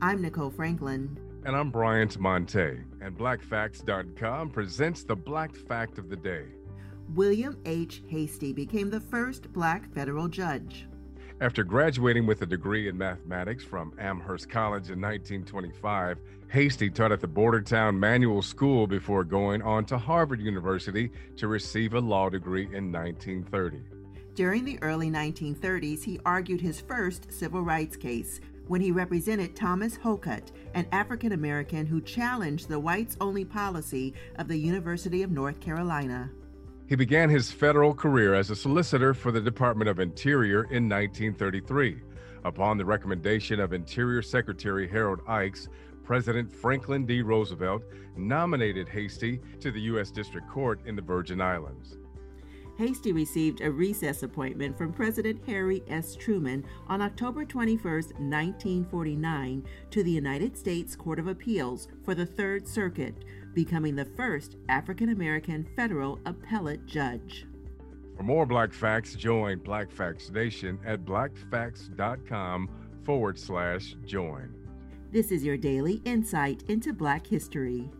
I'm Nicole Franklin. And I'm Bryant Monte. And BlackFacts.com presents the Black Fact of the Day. William H. Hastie became the first black federal judge. After graduating with a degree in mathematics from Amherst College in 1925, Hastie taught at the Bordentown Manual School before going on to Harvard University to receive a law degree in 1930. During the early 1930s, he argued his first civil rights case when he represented Thomas Hocutt, an African American who challenged the whites only policy of the University of North Carolina. He began his federal career as a solicitor for the Department of Interior in 1933. Upon the recommendation of Interior Secretary Harold Ickes, President Franklin D. Roosevelt nominated Hastie to the U.S. District Court in the Virgin Islands. Hastie received a recess appointment from President Harry S. Truman on October 21, 1949, to the United States Court of Appeals for the Third Circuit, becoming the first African American federal appellate judge. For more Black Facts, join Black Facts Nation at blackfacts.com forward slash join. This is your daily insight into Black history.